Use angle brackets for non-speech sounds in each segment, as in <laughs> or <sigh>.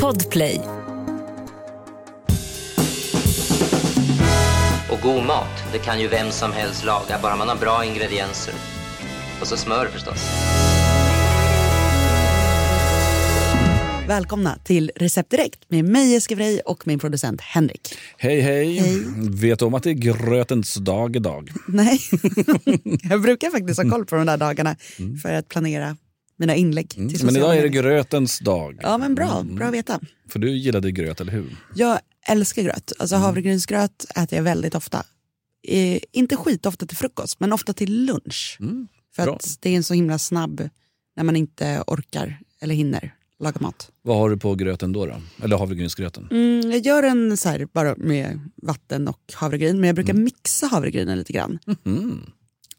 Podplay. Och god mat, det kan ju vem som helst laga, bara man har bra ingredienser. Och så smör förstås. Välkomna till Recept Direkt med mig Jessica Frey och min producent Henrik. Hej, hej, Hej. Vet du om att det är grötens dag idag? Nej, <laughs> jag brukar faktiskt ha koll på de där dagarna för att planera mina inlägg. Mm. Men idag är det grötens dag. Ja men bra, bra att veta. För du gillade gröt, eller hur? Jag älskar gröt. Alltså Mm. havregrynsgröt äter jag väldigt ofta. Eh, inte skitofta till frukost, men ofta till lunch. För Mm. bra. att det är en så himla snabb när man inte orkar eller hinner laga mat. Vad har du på gröten då? då? Eller havregrynsgröten? Mm, jag gör en så här bara med vatten och havregryn, men jag brukar Mm. mixa havregrynen lite grann.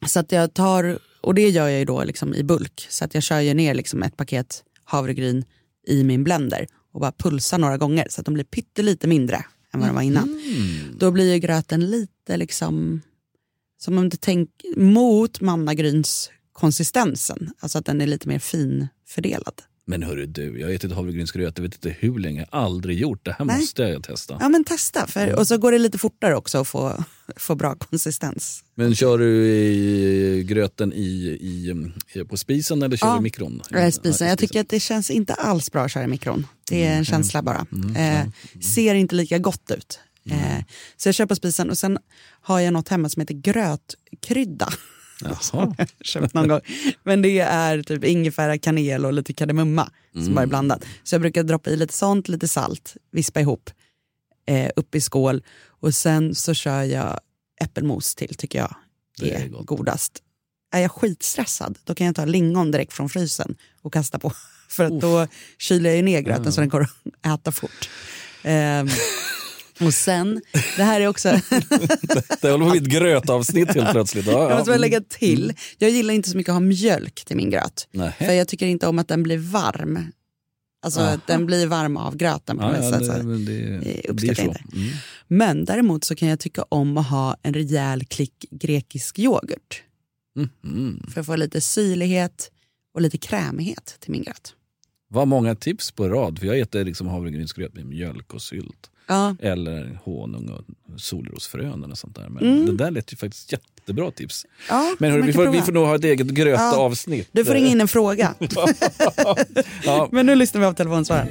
Så att jag tar, och det gör jag ju då liksom i bulk, så att jag kör ju ner liksom ett paket havregryn i min blender och bara pulsar några gånger så att de blir pyttelite mindre än vad de var innan. Då blir ju gröten lite liksom, som om du tänker mot mannagryns konsistensen, alltså att den är lite mer finfördelad. Men hörru du, jag har ätit havregrynsgröt jag vet inte hur länge. Aldrig gjort. Det här Nej. måste jag testa. Ja men testa, för, och så går det lite fortare också att få, få bra konsistens. Men kör du i gröten i, i, på spisen eller kör Ja, du i mikron? Ja, spisen. jag tycker att det känns inte alls bra att köra i mikron. Det är en känsla bara. Mm, Eh, ser inte lika gott ut. Eh, så jag kör på spisen och sen har jag något hemma som heter grötkrydda. Jaha. <laughs> köpt någon gång. Men det är typ ingefära, kanel och lite kardemumma som bara är blandat. Så jag brukar droppa i lite sånt, lite salt, vispa ihop eh, upp i skål och sen så kör jag äppelmos till tycker jag Det är, är godast. Är jag skitstressad då kan jag ta lingon direkt från frysen och kasta på. <laughs> För att då kyler jag ju ner gröten så den går att äta fort. Ehm, <laughs> och sen, det här är också <laughs> Det håller på att bli ett grötavsnitt helt plötsligt. Ja, Jag ja. måste bara lägga till, jag gillar inte så mycket att ha mjölk till min gröt. Nej. För jag tycker inte om att den blir varm. Alltså Aha. att den blir varm av gröten på Ja, något ja, sätt. det, det, Eh, det uppskattar så. inte. Mm. Men däremot så kan jag tycka om att ha en rejäl klick grekisk yoghurt. Mm. För att få lite syrlighet och lite krämighet till min gröt. Vad många tips på rad. För jag äter liksom havregrynsgröt med mjölk och sylt. Ja, Eller honung och solrosfrön eller sånt där. Men Mm. det där lät ju faktiskt jättebra tips. ja Men hörru, man vi, får, vi får nog ha ett eget grötavsnitt. Du får ringa in en fråga. <laughs> <laughs> Ja, Men nu lyssnar vi av telefonsvararen.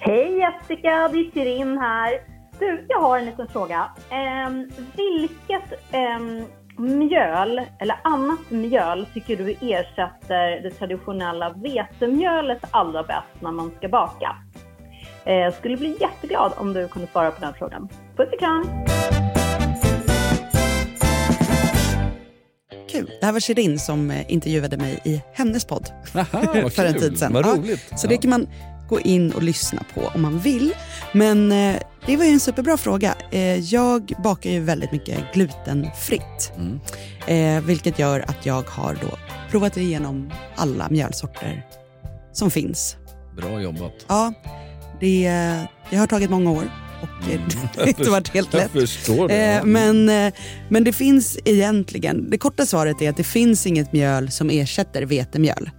Hej Jessica, det är Shirin här. Du, jag har en liten fråga. Ehm, vilket ehm, mjöl eller annat mjöl tycker du ersätter det traditionella vetemjölet allra bäst när man ska baka? Eh, skulle bli jätteglad om du kunde svara på den frågan. Puss och kram! Kul. Det här var Shirin som eh, intervjuade mig i hennes podd. Aha, <laughs> för en tid sedan. Vad Ja, roligt. Så det kan man gå in och lyssna på om man vill. Men eh, det var ju en superbra fråga. Eh, jag bakar ju väldigt mycket glutenfritt. Mm. Eh, vilket gör att jag har då provat igenom alla mjölsorter som finns. Bra jobbat. Ja, det, det har tagit många år och det <laughs> har inte varit helt lätt. Jag förstår det. Eh, men, eh, men det finns egentligen, det korta svaret är att det finns inget mjöl som ersätter vetemjöl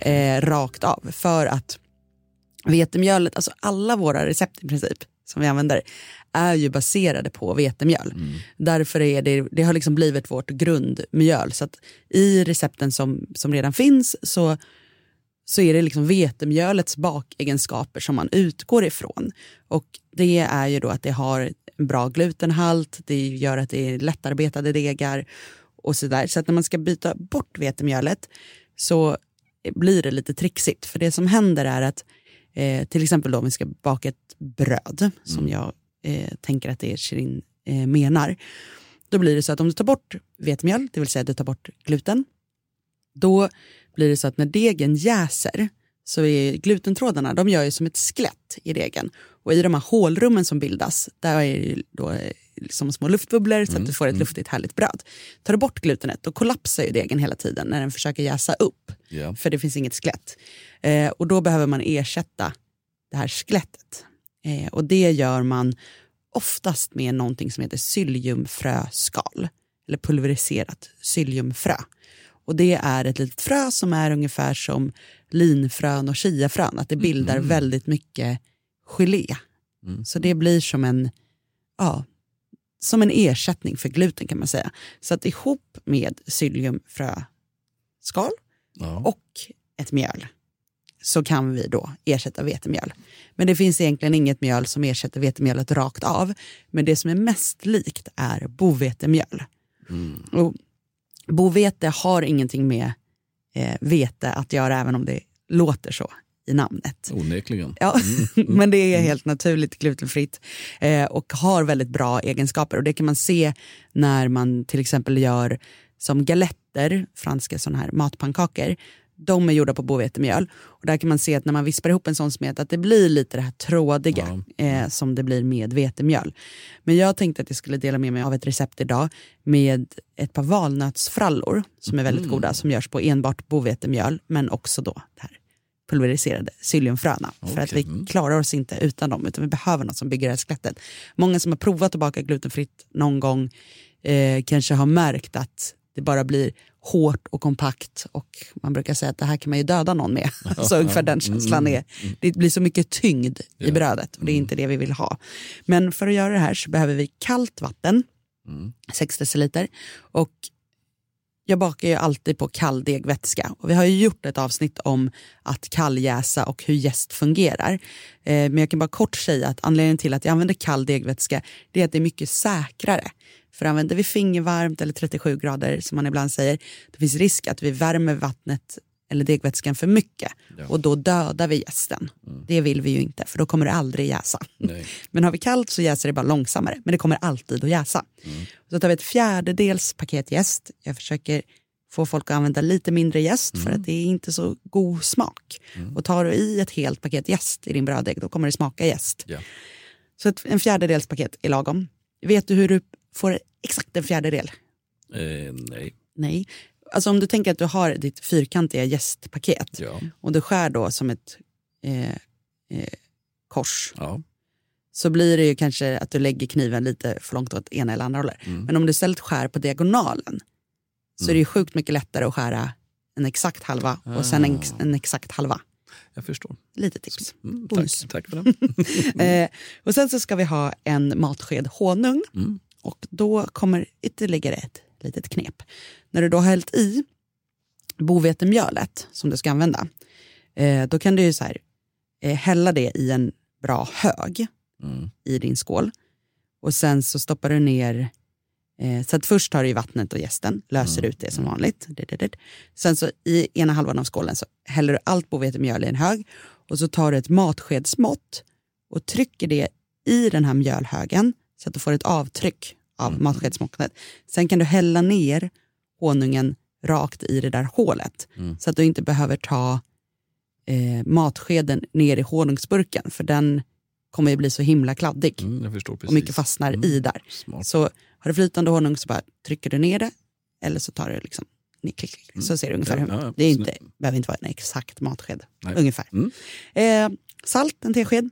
eh, rakt av. För att vetemjölet, alltså alla våra recept i princip som vi använder är ju baserade på vetemjöl. Därför är det, det har liksom blivit vårt grundmjöl. Så att i recepten som, som redan finns så så är det liksom vetemjölets bakegenskaper som man utgår ifrån. Och det är ju då att det har en bra glutenhalt, det gör att det är lättarbetade degar och sådär. Så att när man ska byta bort vetemjölet så blir det lite trixigt. För det som händer är att eh, till exempel då om vi ska baka ett bröd, som jag eh, tänker att det är Shirin eh, menar. Då blir det så att om du tar bort vetemjöl, det vill säga du tar bort gluten, då blir det så att när degen jäser så är glutentrådarna, de gör ju som ett skelett i degen. Och i de här hålrummen som bildas, där är det ju då eh, som små luftbubblor så att du får ett luftigt härligt bröd. Tar du bort glutenet, då kollapsar ju degen hela tiden när den försöker jäsa upp. Ja. För det finns inget skelett. Eh, och då behöver man ersätta det här skelettet. Eh, och det gör man oftast med någonting som heter psylliumfröskal. Eller pulveriserat psylliumfrö. Och det är ett litet frö som är ungefär som linfrön och chiafrön, att det bildar väldigt mycket gelé. Så det blir som en, ja, som en ersättning för gluten kan man säga. Så att ihop med psylliumfröskal Ja. och ett mjöl så kan vi då ersätta vetemjöl. Men det finns egentligen inget mjöl som ersätter vetemjölet rakt av. Men det som är mest likt är bovetemjöl. Och bovete har ingenting med eh, vete att göra även om det låter så i namnet. Onekligen. Ja, <laughs> men det är helt naturligt glutenfritt eh, och har väldigt bra egenskaper. Och Det kan man se när man till exempel gör som galetter, franska såna här matpannkakor. De är gjorda på bovetemjöl. Och där kan man se att när man vispar ihop en sån smet att det blir lite det här trådiga eh, som det blir med vetemjöl. Men jag tänkte att jag skulle dela med mig av ett recept idag med ett par valnötsfrallor som är väldigt goda som görs på enbart bovetemjöl men också då det här pulveriserade psylliumfröna. För att vi Okej, klarar oss inte utan dem utan vi behöver något som bygger det här skelettet. Många som har provat att baka glutenfritt någon gång eh, kanske har märkt att det bara blir hårt och kompakt och man brukar säga att det här kan man ju döda någon med. <laughs> så ungefär den känslan är. Det blir så mycket tyngd i brödet och det är inte det vi vill ha. Men för att göra det här så behöver vi kallt vatten, 6 deciliter och jag bakar ju alltid på kall degvätska och vi har ju gjort ett avsnitt om att kalljäsa och hur jäst fungerar. Eh, men jag kan bara kort säga att anledningen till att jag använder kall degvätska det är att det är mycket säkrare. För använder vi fingervarmt eller 37 grader som man ibland säger, det finns risk att vi värmer vattnet eller degvätskan för mycket och då dödar vi jästen. Det vill vi ju inte för då kommer det aldrig jäsa. Nej. <laughs> Men har vi kallt så jäser det bara långsammare, men det kommer alltid att jäsa. Så tar vi ett fjärdedels paket jäst. Jag försöker få folk att använda lite mindre jäst för att det är inte så god smak. Och tar du i ett helt paket jäst i din bröddeg då kommer det smaka jäst. Ja. Så ett, en fjärdedels paket är lagom. Vet du hur du får exakt en fjärdedel? Eh, nej. Nej. Alltså om du tänker att du har ditt fyrkantiga jästpaket Ja. och du skär då som ett eh, eh, kors Ja. så blir det ju kanske att du lägger kniven lite för långt åt ena eller andra hållet. Mm. Men om du istället skär på diagonalen så är det ju sjukt mycket lättare att skära en exakt halva och sen en, en exakt halva. Jag förstår. Lite tips. Mm, tack, tack för det. <laughs> Eh, och sen så ska vi ha en matsked honung. Mm. Och då kommer ytterligare ett litet knep. När du då har hällt i bovetemjölet som du ska använda, eh, då kan du ju så här, eh, hälla det i en bra hög Mm. i din skål. Och sen så stoppar du ner, eh, så att först tar du i vattnet och jästen, löser ut det som vanligt. Sen så i ena halvan av skålen så häller du allt bovetemjöl i en hög och så tar du ett matskedsmått och trycker det i den här mjölhögen så att du får ett avtryck av matskedsmåttet. Sen kan du hälla ner honungen rakt i det där hålet så att du inte behöver ta eh, matskeden ner i honungsburken för den kommer ju bli så himla kladdig Mm, och mycket fastnar i där. Smart. Så har du flytande honung så bara trycker du ner det eller så tar du liksom ner, klick, klick, så ser det ungefär Mm. Ja, hur. ja, det är inte, behöver inte vara en exakt matsked. Nej. Ungefär. Mm. Eh, salt, en tesked.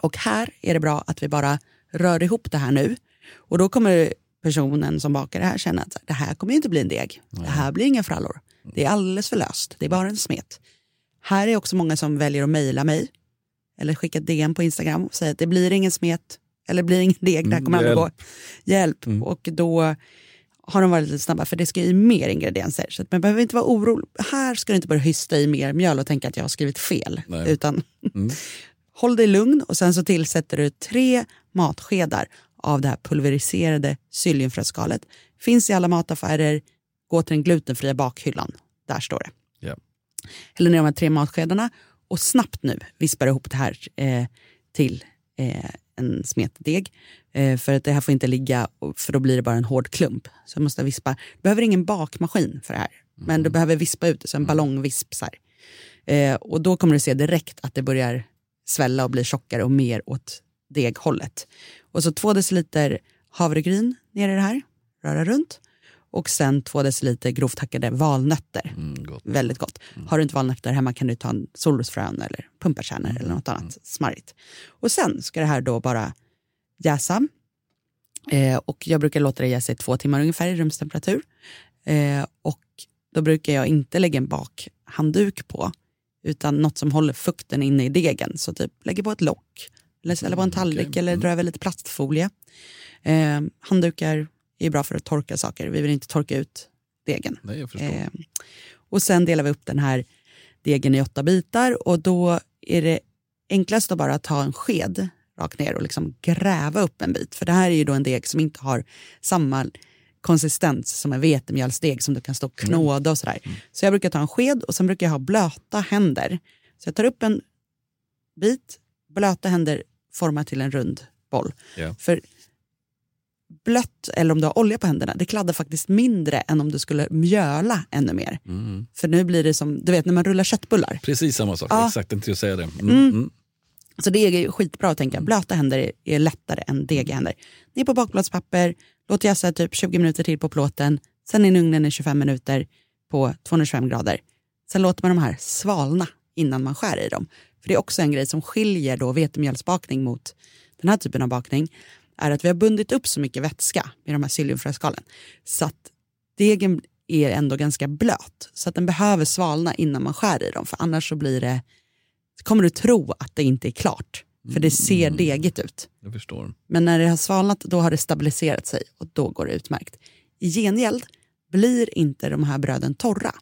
Och här är det bra att vi bara rör ihop det här nu. Och då kommer personen som bakar det här känna att det här kommer inte bli en deg. Det här blir inga frallor. Det är alldeles för löst. Det är bara en smet. Här är också många som väljer att mejla mig eller skicka DM på Instagram och säga att det blir ingen smet eller blir ingen deg, det här kommer aldrig gå. Hjälp. Och då har de varit lite snabba för det ska i mer ingredienser. Så man behöver inte vara orolig. Här ska du inte börja hysta i mer mjöl och tänka att jag har skrivit fel. Nej. Utan <laughs> håll dig lugn och sen så tillsätter du tre matskedar av det här pulveriserade psylliumfröskalet. Finns i alla mataffärer. Gå till den glutenfria bakhyllan. Där står det. Ja. Häller ner de här tre matskedarna och snabbt nu vispar ihop det här eh, till eh, en smet deg. Eh, för att det här får inte ligga, för då blir det bara en hård klump. Så jag måste vispa. Du behöver ingen bakmaskin för det här. Men du behöver vispa ut det, så en ballongvisp. Så. Eh, och då kommer du se direkt att det börjar svälla och bli tjockare och mer åt deghållet. Och så två deciliter havregryn ner i det här, röra runt. Och sen två deciliter grovt hackade valnötter. Mm, gott. Väldigt gott. Har du inte valnötter hemma kan du ta en solrosfrön eller pumpakärnor eller något annat smarrigt. Och sen ska det här då bara jäsa. Eh, och jag brukar låta det jäsa i två timmar ungefär i rumstemperatur. Eh, och då brukar jag inte lägga en bakhandduk på, utan något som håller fukten inne i degen. Så typ lägger på ett lock, eller ställer på en tallrik okej. eller drar över lite plastfolie. Eh, handdukar är bra för att torka saker, vi vill inte torka ut degen. Nej. Eh, och sen delar vi upp den här degen i åtta bitar och då är det enklast att bara ta en sked rakt ner och liksom gräva upp en bit. För det här är ju då en deg som inte har samma konsistens som en vetemjölsdeg som du kan stå och knåda och sådär. Så jag brukar ta en sked och sen brukar jag ha blöta händer. Så jag tar upp en bit, blöta händer formar till en rund boll. Ja. För blött eller om du har olja på händerna, det kladdar faktiskt mindre än om du skulle mjöla ännu mer. Mm. För nu blir det som, du vet när man rullar köttbullar. Precis samma sak, Ja. exakt inte jag säga det. Mm. Mm. Mm. Så det är skitbra att tänka, blöta händer är, är lättare än degiga händer. Ner på bakplåtspapper, låt jäsa typ 20 minuter till på plåten, sen in i ugnen i 25 minuter på 225 grader. Sen låter man de här svalna innan man skär i dem. För det är också en grej som skiljer då vetemjölsbakning mot den här typen av bakning, är att vi har bundit upp så mycket vätska med de här psylliumfröskalen så att degen är ändå ganska blöt. Så att den behöver svalna innan man skär i dem, för annars så blir det kommer du tro att det inte är klart. För det ser degigt ut. Jag förstår. Men när det har svalnat då har det stabiliserat sig och då går det utmärkt. I gengäld blir inte de här bröden torra.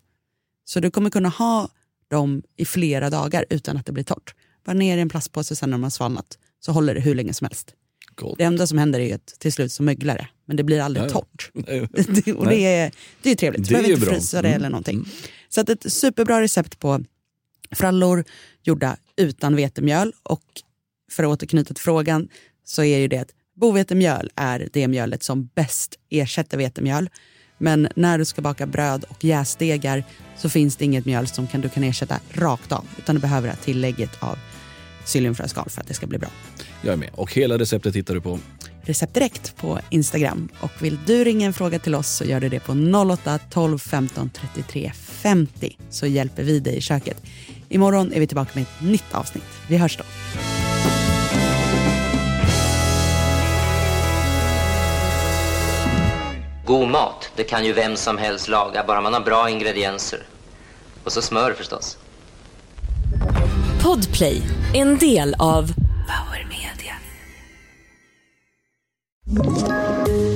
Så du kommer kunna ha dem i flera dagar utan att det blir torrt. Bara ner i en plastpåse sen när de har svalnat så håller det hur länge som helst. Gott. Det enda som händer är att till slut så möglar det, men det blir aldrig ja. torrt. <laughs> Nej. <laughs> Det- och det är, det är ju trevligt, du behöver inte bra. frysa det Mm. eller någonting. Så att ett superbra recept på frallor gjorda utan vetemjöl och för att återknyta till frågan så är ju det att bovetemjöl är det mjölet som bäst ersätter vetemjöl. Men när du ska baka bröd och jäsdegar så finns det inget mjöl som kan, du kan ersätta rakt av utan du behöver ha tillägget av psylliumfröskal för att det ska bli bra. Jag är med. Och hela receptet hittar du på Recept direkt på Instagram. Och vill du ringa en fråga till oss så gör du det på 08 12 15 33 50 så hjälper vi dig i köket. Imorgon är vi tillbaka med ett nytt avsnitt. Vi hörs då. God mat, det kan ju vem som helst laga, bara man har bra ingredienser. Och så smör förstås. Podplay, en del av Power Media.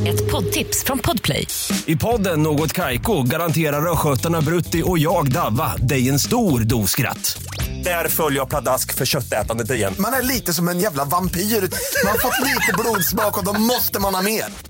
Ett poddtips från Podplay. I podden Något Kaiko garanterar östgötarna Brutti och jag, Davva, dig en stor dos skratt. Där följer jag pladask för köttätandet igen. Man är lite som en jävla vampyr. Man har fått lite blodsmak och då måste man ha mer.